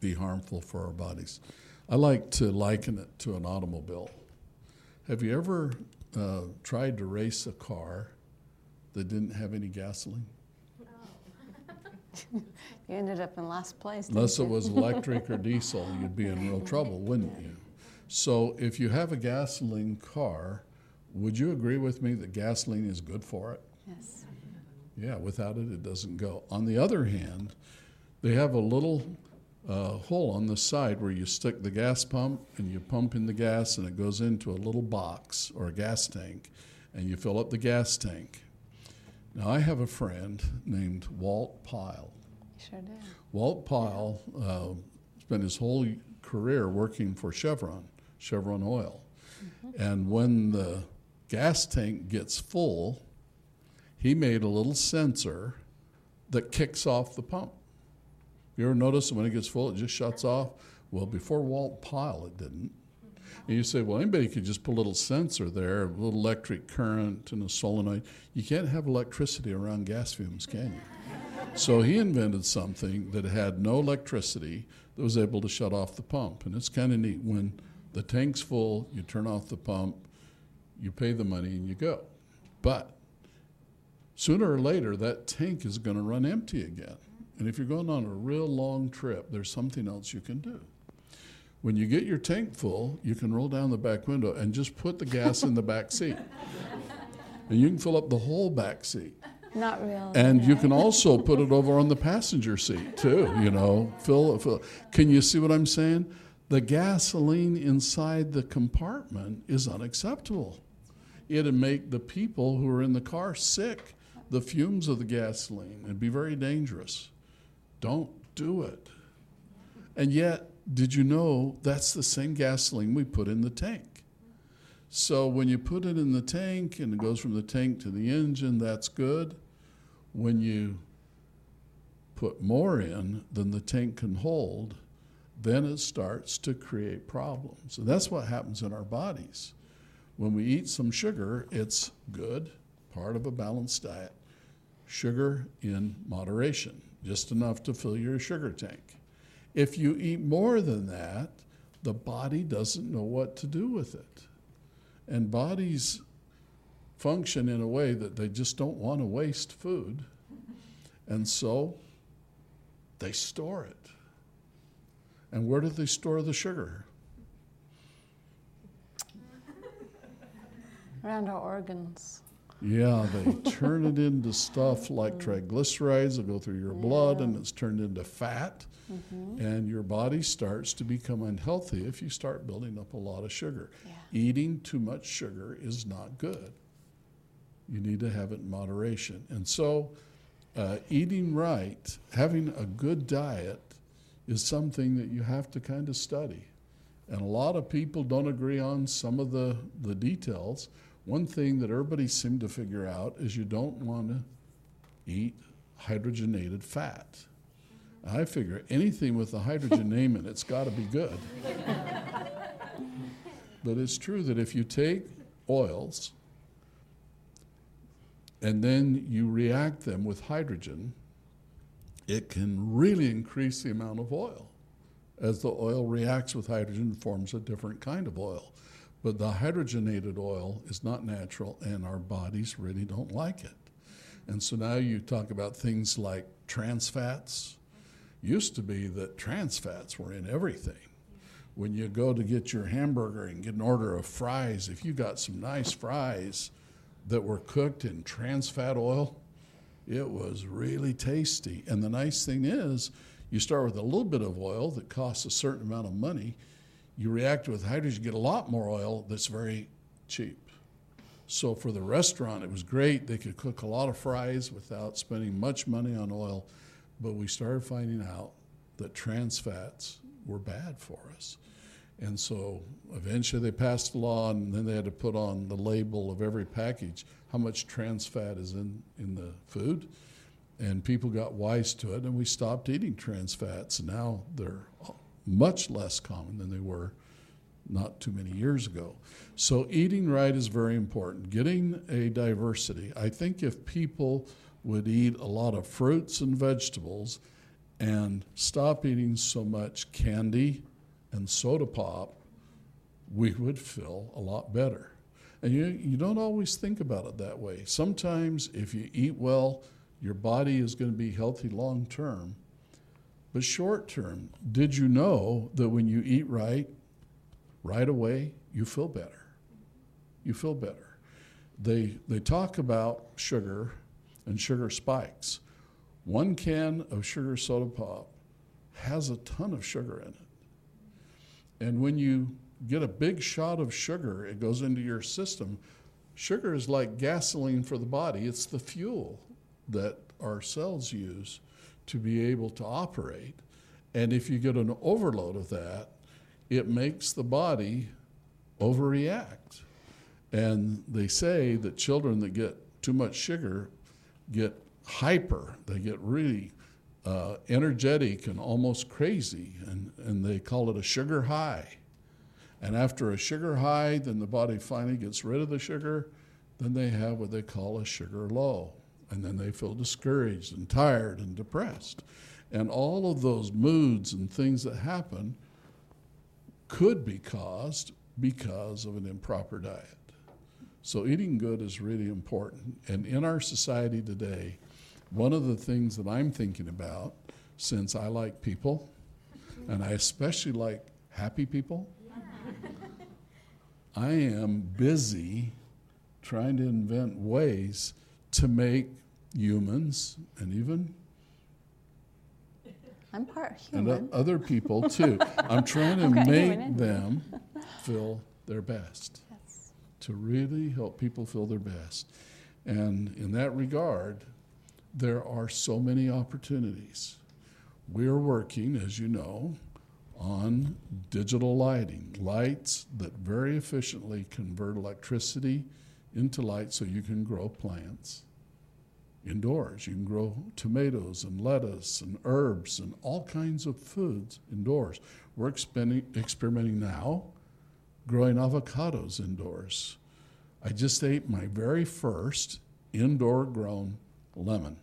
be harmful for our bodies. I like to liken it to an automobile. Have you ever uh, tried to race a car that didn't have any gasoline? You ended up in last place. Unless it you? was electric or diesel, you'd be in real trouble, wouldn't you? So if you have a gasoline car, would you agree with me that gasoline is good for it? Yes. Yeah, without it, it doesn't go. On the other hand, they have a little uh, hole on the side where you stick the gas pump and you pump in the gas and it goes into a little box or a gas tank and you fill up the gas tank. Now, I have a friend named Walt Pyle. Sure did. Walt Pyle uh, spent his whole career working for Chevron, Chevron Oil. And when the gas tank gets full, he made a little sensor that kicks off the pump. You ever notice that when it gets full, it just shuts off? Well, before Walt Pyle, it didn't. And you say, well, anybody could just put a little sensor there, a little electric current and a solenoid. You can't have electricity around gas fumes, can you? So he invented something that had no electricity that was able to shut off the pump. And it's kind of neat. When the tank's full, you turn off the pump, you pay the money, and you go. But sooner or later, that tank is going to run empty again. And if you're going on a real long trip, there's something else you can do. When you get your tank full, you can roll down the back window and just put the gas in the back seat. And you can fill up the whole back seat. Not real. And you can also put it over on the passenger seat too, you know. Fill, fill. Can you see what I'm saying? The gasoline inside the compartment is unacceptable. It'd make the people who are in the car sick. The fumes of the gasoline. It'd be very dangerous. Don't do it. And yet, did you know that's the same gasoline we put in the tank? So when you put it in the tank and it goes from the tank to the engine, that's good. When you put more in than the tank can hold, then it starts to create problems. And that's what happens in our bodies. When we eat some sugar, it's good, part of a balanced diet. Sugar in moderation, just enough to fill your sugar tank. If you eat more than that, the body doesn't know what to do with it. And bodies function in a way that they just don't want to waste food. And so they store it. And where do they store the sugar? Around our organs. Yeah, they turn it into stuff like triglycerides that go through your blood and it's turned into fat. And your body starts to become unhealthy if you start building up a lot of sugar. Yeah. Eating too much sugar is not good. You need to have it in moderation. And so uh, eating right, having a good diet, is something that you have to kind of study. And a lot of people don't agree on some of the, the details. One thing that everybody seemed to figure out is you don't want to eat hydrogenated fat. I figure anything with a hydrogen name in it's got to be good. but it's true that if you take oils and then you react them with hydrogen, it can really increase the amount of oil. As the oil reacts with hydrogen, forms a different kind of oil. But the hydrogenated oil is not natural, and our bodies really don't like it. And so now you talk about things like trans fats. Used to be that trans fats were in everything. When you go to get your hamburger and get an order of fries, if you got some nice fries that were cooked in trans fat oil, it was really tasty. And the nice thing is, you start with a little bit of oil that costs a certain amount of money. You react with hydrogen, you get a lot more oil that's very cheap. So for the restaurant, it was great. They could cook a lot of fries without spending much money on oil. But we started finding out that trans fats were bad for us. And so eventually they passed a law, and then they had to put on the label of every package how much trans fat is in, in the food. And people got wise to it, and we stopped eating trans fats. Now they're much less common than they were not too many years ago. So, eating right is very important. Getting a diversity. I think if people would eat a lot of fruits and vegetables and stop eating so much candy and soda pop, we would feel a lot better. And you, you don't always think about it that way. Sometimes, if you eat well, your body is going to be healthy long term. But short term, did you know that when you eat right, right away, you feel better? You feel better. They, they talk about sugar and sugar spikes. One can of sugar soda pop has a ton of sugar in it. And when you get a big shot of sugar, it goes into your system. Sugar is like gasoline for the body, it's the fuel that our cells use to be able to operate. And if you get an overload of that, it makes the body overreact. And they say that children that get too much sugar get hyper, they get really uh, energetic and almost crazy, and, and they call it a sugar high. And after a sugar high, then the body finally gets rid of the sugar, then they have what they call a sugar low. And then they feel discouraged and tired and depressed. And all of those moods and things that happen could be caused because of an improper diet. So, eating good is really important. And in our society today, one of the things that I'm thinking about, since I like people, and I especially like happy people, I am busy trying to invent ways to make humans and even I'm part and other people too. I'm trying to Okay, make them feel their best. To really help people feel their best. And in that regard, there are so many opportunities. We're working, as you know, on digital lighting, lights that very efficiently convert electricity into light so you can grow plants indoors. You can grow tomatoes and lettuce and herbs and all kinds of foods indoors. We're experimenting now growing avocados indoors. I just ate my very first indoor grown lemon.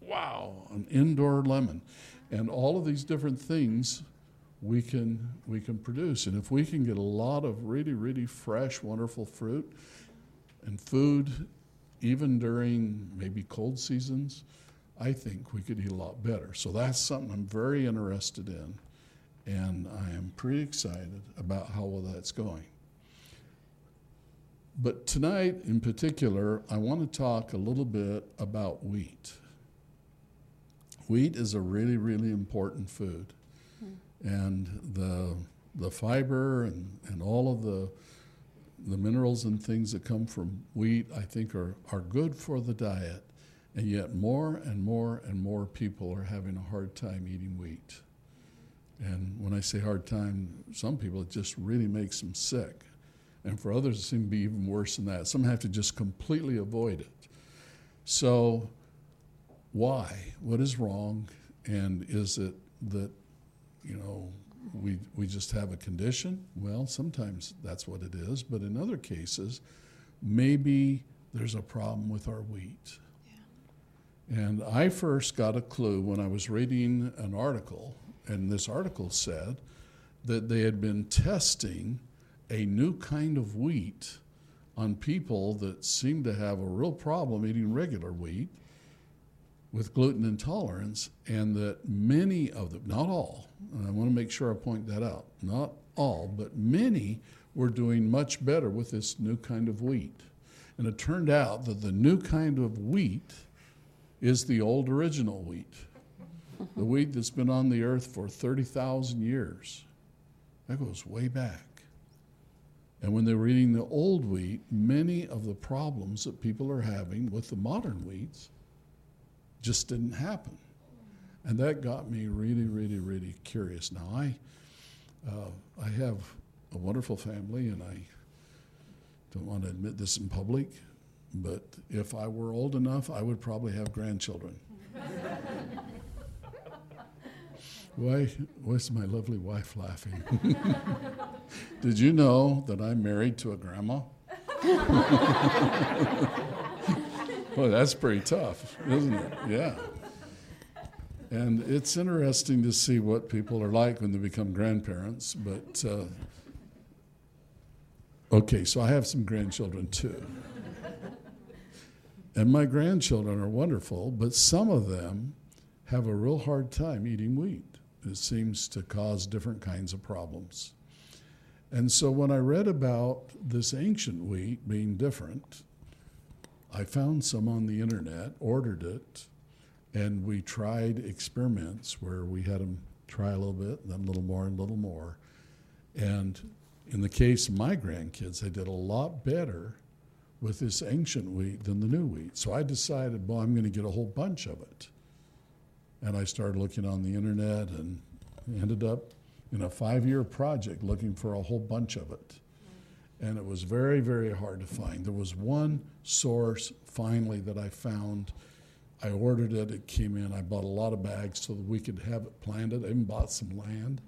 Wow, an indoor lemon. And all of these different things we can we can produce. And if we can get a lot of really, really fresh, wonderful fruit and food even during maybe cold seasons, I think we could eat a lot better. So that's something I'm very interested in, and I am pretty excited about how well that's going. But tonight, in particular, I want to talk a little bit about wheat. Wheat is a really, really important food, hmm. and the the fiber and, and all of the the minerals and things that come from wheat, I think, are, are good for the diet. And yet, more and more and more people are having a hard time eating wheat. And when I say hard time, some people it just really makes them sick. And for others, it seems to be even worse than that. Some have to just completely avoid it. So, why? What is wrong? And is it that, you know, we, we just have a condition? Well, sometimes that's what it is. But in other cases, maybe there's a problem with our wheat. And I first got a clue when I was reading an article, and this article said that they had been testing a new kind of wheat on people that seemed to have a real problem eating regular wheat with gluten intolerance, and that many of them, not all, and I want to make sure I point that out, not all, but many were doing much better with this new kind of wheat. And it turned out that the new kind of wheat is the old original wheat, the wheat that's been on the earth for 30,000 years. That goes way back. And when they were eating the old wheat, many of the problems that people are having with the modern wheats just didn't happen. And that got me really, really, really curious. Now, I, uh, I have a wonderful family, and I don't want to admit this in public, but if I were old enough, I would probably have grandchildren. Why, why's my lovely wife laughing? Did you know that I'm married to a grandma? well, that's pretty tough, isn't it? Yeah. And it's interesting to see what people are like when they become grandparents. But uh, okay, so I have some grandchildren too. And my grandchildren are wonderful, but some of them have a real hard time eating wheat. It seems to cause different kinds of problems. And so when I read about this ancient wheat being different, I found some on the internet, ordered it, and we tried experiments where we had them try a little bit, then a little more, and a little more. And in the case of my grandkids, they did a lot better with this ancient wheat than the new wheat. So I decided, well, I'm going to get a whole bunch of it. And I started looking on the internet and ended up in a five year project looking for a whole bunch of it. And it was very, very hard to find. There was one source finally that I found. I ordered it, it came in. I bought a lot of bags so that we could have it planted. I even bought some land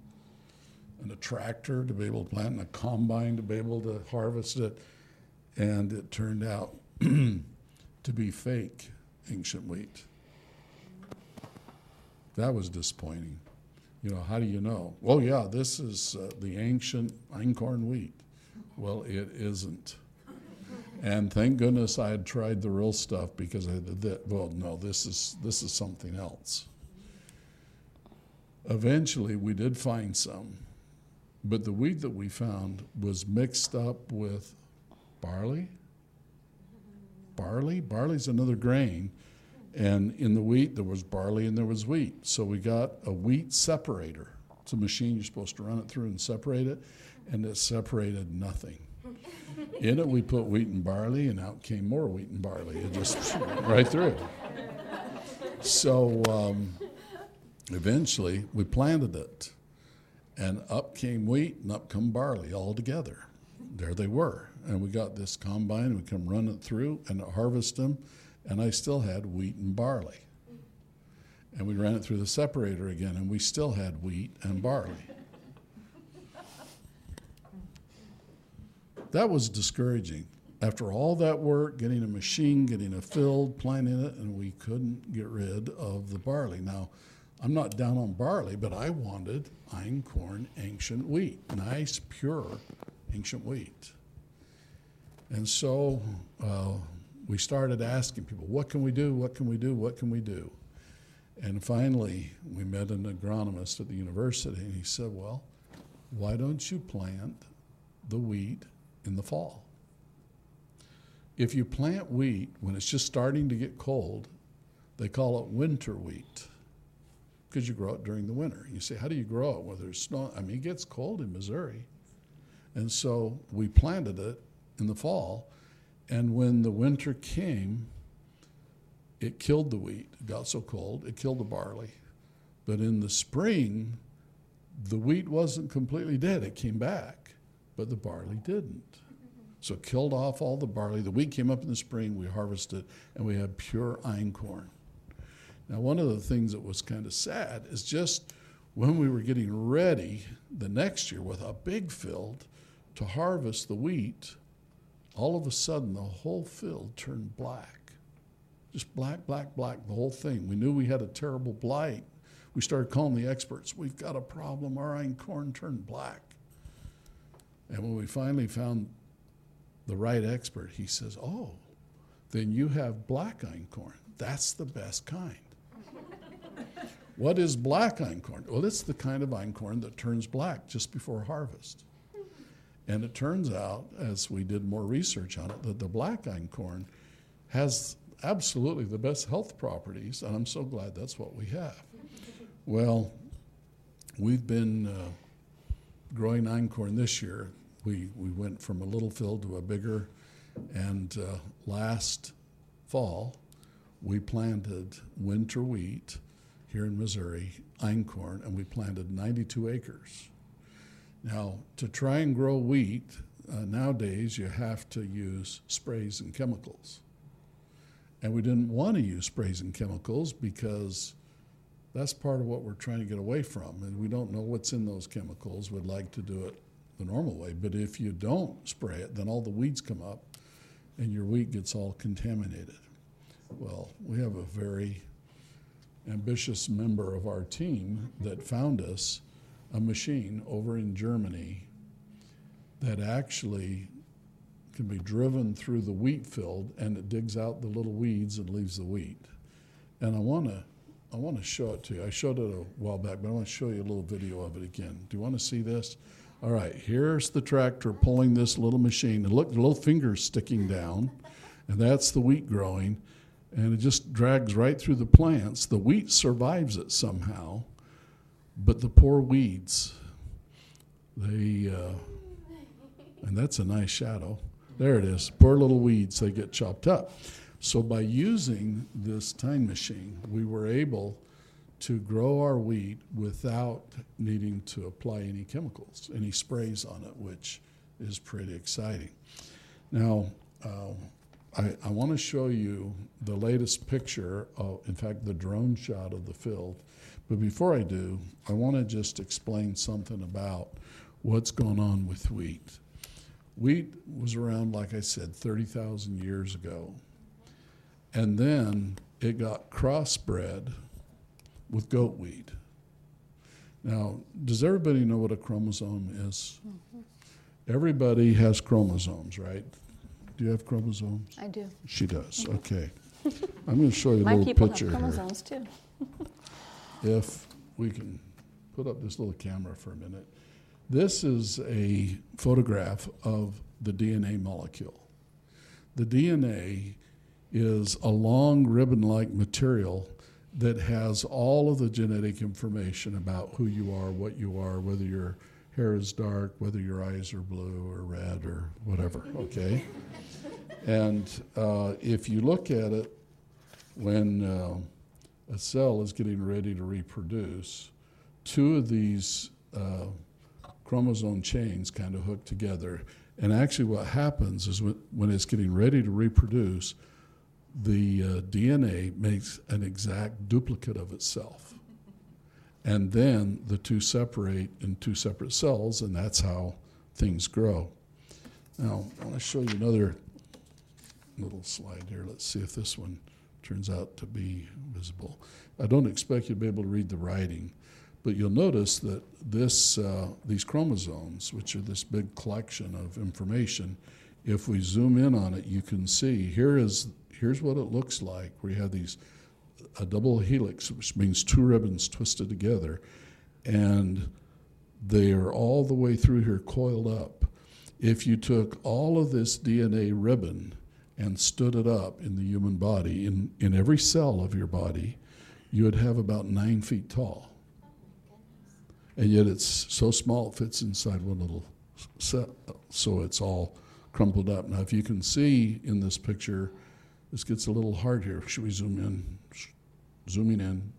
and a tractor to be able to plant and a combine to be able to harvest it. And it turned out to be fake ancient wheat. That was disappointing. You know, how do you know? Well, yeah, this is uh, the ancient einkorn wheat. Well, it isn't. And thank goodness I had tried the real stuff because I did that. Well, no, this is this is something else. Eventually, we did find some, but the wheat that we found was mixed up with barley. Barley, barley's another grain, and in the wheat, there was barley and there was wheat. So we got a wheat separator. It's a machine you're supposed to run it through and separate it, and it separated nothing. In it, we put wheat and barley, and out came more wheat and barley. It just right through. So um, eventually, we planted it, and up came wheat and up come barley all together. There they were, and we got this combine, and we come run it through and harvest them and I still had wheat and barley. And we ran it through the separator again, and we still had wheat and barley. That was discouraging. After all that work, getting a machine, getting it filled, planting it, and we couldn't get rid of the barley. Now, I'm not down on barley, but I wanted einkorn ancient wheat, nice, pure ancient wheat. And so uh, we started asking people, what can we do? What can we do? What can we do? And finally, we met an agronomist at the university, and he said, Well, why don't you plant the wheat in the fall? If you plant wheat when it's just starting to get cold, they call it winter wheat because you grow it during the winter. You say, How do you grow it? Well, there's snow. I mean, it gets cold in Missouri. And so we planted it in the fall and when the winter came, it killed the wheat. It got so cold, it killed the barley. But in the spring, the wheat wasn't completely dead. It came back, but the barley didn't. So it killed off all the barley. The wheat came up in the spring, we harvested, and we had pure einkorn. Now, one of the things that was kind of sad is just when we were getting ready the next year with a big field to harvest the wheat, all of a sudden the whole field turned black. Just black, black, black, the whole thing. We knew we had a terrible blight. We started calling the experts. We've got a problem. Our corn turned black. And when we finally found the right expert, he says, Oh, then you have black einkorn. That's the best kind. what is black einkorn? Well, it's the kind of einkorn that turns black just before harvest. And it turns out, as we did more research on it, that the black einkorn has absolutely the best health properties, and I'm so glad that's what we have. Well, we've been uh, growing einkorn this year. We, we went from a little field to a bigger, and uh, last fall we planted winter wheat here in Missouri, einkorn, and we planted 92 acres. Now, to try and grow wheat, uh, nowadays you have to use sprays and chemicals. And we didn't want to use sprays and chemicals because that's part of what we're trying to get away from. And we don't know what's in those chemicals. We'd like to do it the normal way. But if you don't spray it, then all the weeds come up and your wheat gets all contaminated. Well, we have a very ambitious member of our team that found us a machine over in Germany that actually can be driven through the wheat field and it digs out the little weeds and leaves the wheat. And I want to I want to show it to you. I showed it a while back, but I want to show you a little video of it again. Do you want to see this? All right, here's the tractor pulling this little machine. And look, the little finger's sticking down, and that's the wheat growing. And it just drags right through the plants. The wheat survives it somehow, but the poor weeds, they, uh, and that's a nice shadow. There it is. Poor little weeds, they get chopped up. So by using this time machine, we were able to grow our wheat without needing to apply any chemicals, any sprays on it, which is pretty exciting. Now, uh, I, I want to show you the latest picture of, in fact, the drone shot of the field. But before I do, I want to just explain something about what's going on with wheat. Wheat was around, like I said, 30,000 years ago. And then it got crossbred with goat wheat. Now, does everybody know what a chromosome is? Mm-hmm. Everybody has chromosomes, right? Do you have chromosomes? I do. She does, okay. I'm going to show you a My little people have picture here. chromosomes too. If we can put up this little camera for a minute. This is a photograph of the DNA molecule. The DNA is a long ribbon like material that has all of the genetic information about who you are, what you are, whether your hair is dark, whether your eyes are blue or red or whatever, okay? and uh, if you look at it, when uh, a cell is getting ready to reproduce, two of these uh, chromosome chains kind of hook together. And actually, what happens is when, when it's getting ready to reproduce, the uh, DNA makes an exact duplicate of itself. And then the two separate in two separate cells, and that's how things grow. Now, I want to show you another little slide here. Let's see if this one turns out to be visible. I don't expect you to be able to read the writing, but you'll notice that this, uh, these chromosomes, which are this big collection of information, if we zoom in on it, you can see here is here's what it looks like. We have these a double helix, which means two ribbons twisted together, and they are all the way through here coiled up. If you took all of this DNA ribbon and stood it up in the human body, in, in every cell of your body, you would have about nine feet tall. And yet it's so small it fits inside one little cell, so it's all crumpled up. Now, if you can see in this picture, This gets a little hard here. Should we zoom in? Zooming in.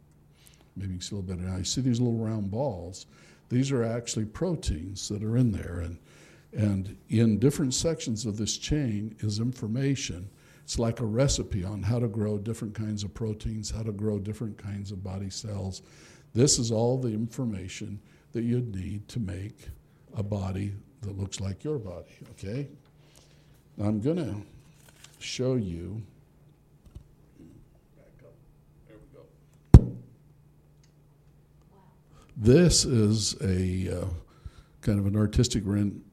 Maybe you can see a little better now. You see these little round balls. These are actually proteins that are in there. And, and in different sections of this chain is information. It's like a recipe on how to grow different kinds of proteins, how to grow different kinds of body cells. This is all the information that you'd need to make a body that looks like your body, okay? I'm going to show you. There we go. This is a uh, kind of an artistic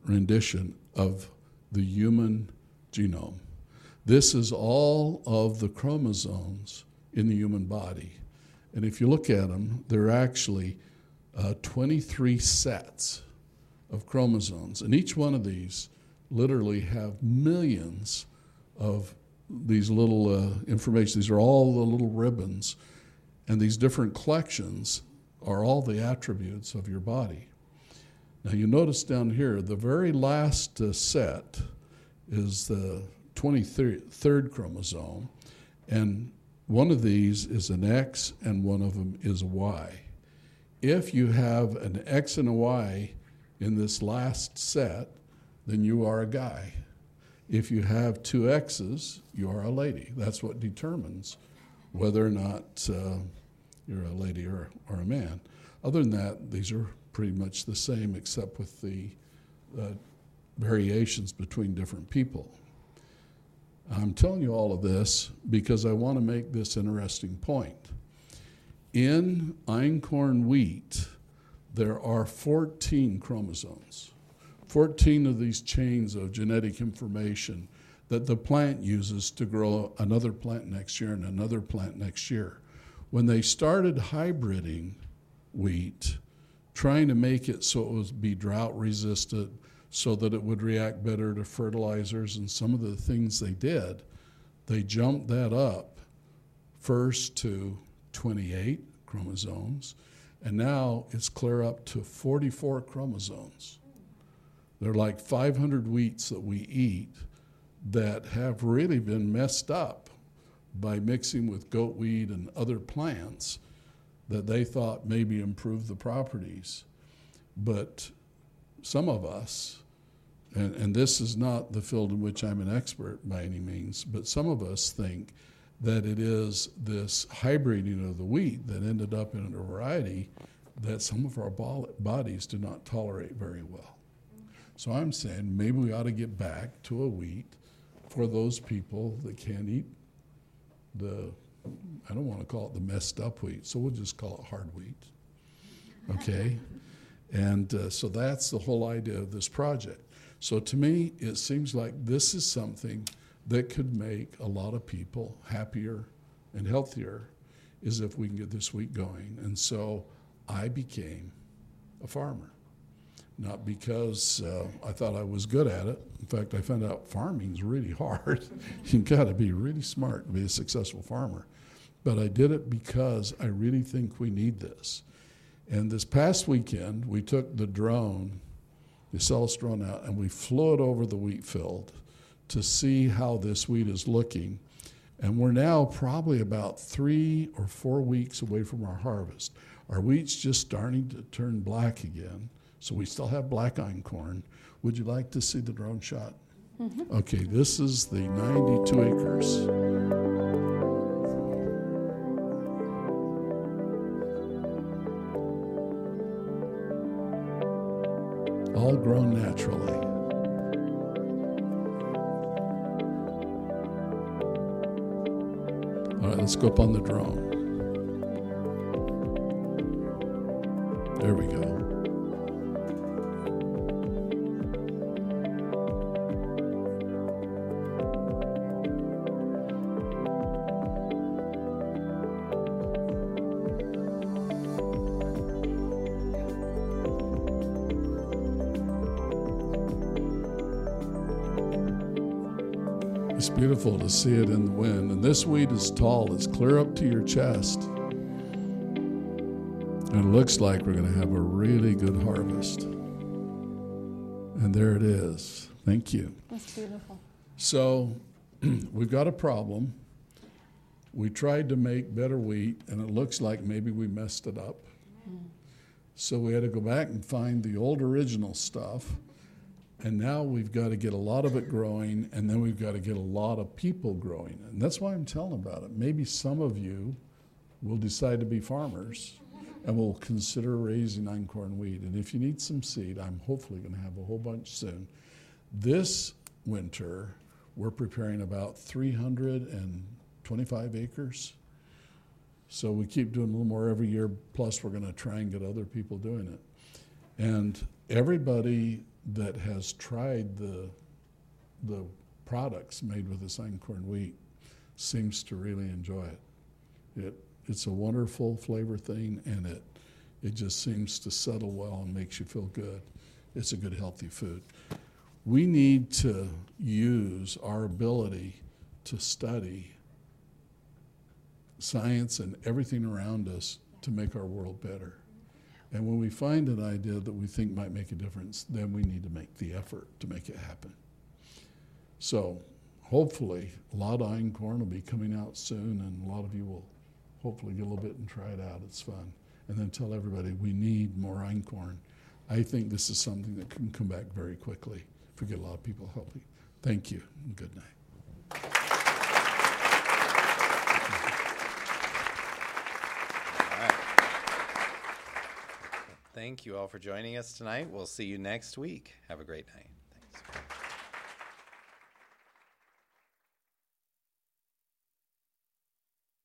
rendition of the human genome. This is all of the chromosomes in the human body. And if you look at them, they're actually uh, 23 sets of chromosomes. And each one of these literally have millions of these little uh, information. These are all the little ribbons. And these different collections are all the attributes of your body. Now, you notice down here, the very last uh, set is the 23rd chromosome, and one of these is an X and one of them is a Y. If you have an X and a Y in this last set, then you are a guy. If you have two X's, you are a lady. That's what determines whether or not uh, you're a lady or, or a man. Other than that, these are pretty much the same, except with the uh, variations between different people. I'm telling you all of this because I want to make this interesting point. In einkorn wheat, there are 14 chromosomes, 14 of these chains of genetic information that the plant uses to grow another plant next year and another plant next year. When they started hybriding wheat, trying to make it so it would be drought resistant, so that it would react better to fertilizers and some of the things they did, they jumped that up first to 28 chromosomes, and now it's clear up to 44 chromosomes. They're like 500 wheats that we eat that have really been messed up by mixing with goat weed and other plants that they thought maybe improved the properties. But some of us and, and this is not the field in which I'm an expert by any means, but some of us think that it is this hybriding of the wheat that ended up in a variety that some of our bodies do not tolerate very well. So I'm saying maybe we ought to get back to a wheat for those people that can't eat the, I don't want to call it the messed up wheat, so we'll just call it hard wheat. Okay? and uh, so that's the whole idea of this project. So to me, it seems like this is something that could make a lot of people happier and healthier is if we can get this wheat going. And so I became a farmer. Not because uh, I thought I was good at it. In fact, I found out farming is really hard. You've got to be really smart to be a successful farmer. But I did it because I really think we need this. And this past weekend, we took the drone the cell's thrown out, and we flew it over the wheat field to see how this wheat is looking. And we're now probably about three or four weeks away from our harvest. Our wheat's just starting to turn black again, so we still have black einkorn. Would you like to see the drone shot? Mm-hmm. Okay, this is the 92 acres. all grown naturally. All right, let's go up on the drone. There we go. Beautiful to see it in the wind. And this wheat is tall, it's clear up to your chest. And it looks like we're going to have a really good harvest. And there it is. Thank you. That's beautiful. So we've got a problem. We tried to make better wheat, and it looks like maybe we messed it up. Hmm. So we had to go back and find the old original stuff. And now we've got to get a lot of it growing, and then we've got to get a lot of people growing. And that's why I'm telling about it. Maybe some of you will decide to be farmers and will consider raising einkorn wheat. And if you need some seed, I'm hopefully going to have a whole bunch soon. This winter, we're preparing about 325 acres. So we keep doing a little more every year, plus we're going to try and get other people doing it. And everybody that has tried the, the products made with the this einkorn wheat seems to really enjoy it. It it's a wonderful flavor thing, and it it just seems to settle well and makes you feel good. It's a good healthy food. We need to use our ability to study science and everything around us to make our world better. And when we find an idea that we think might make a difference, then we need to make the effort to make it happen. So hopefully, a lot of einkorn will be coming out soon, and a lot of you will hopefully get a little bit and try it out. It's fun. And then tell everybody we need more einkorn. I think this is something that can come back very quickly if we get a lot of people helping. Thank you, and good night. Thank you all for joining us tonight. We'll see you next week. Have a great night.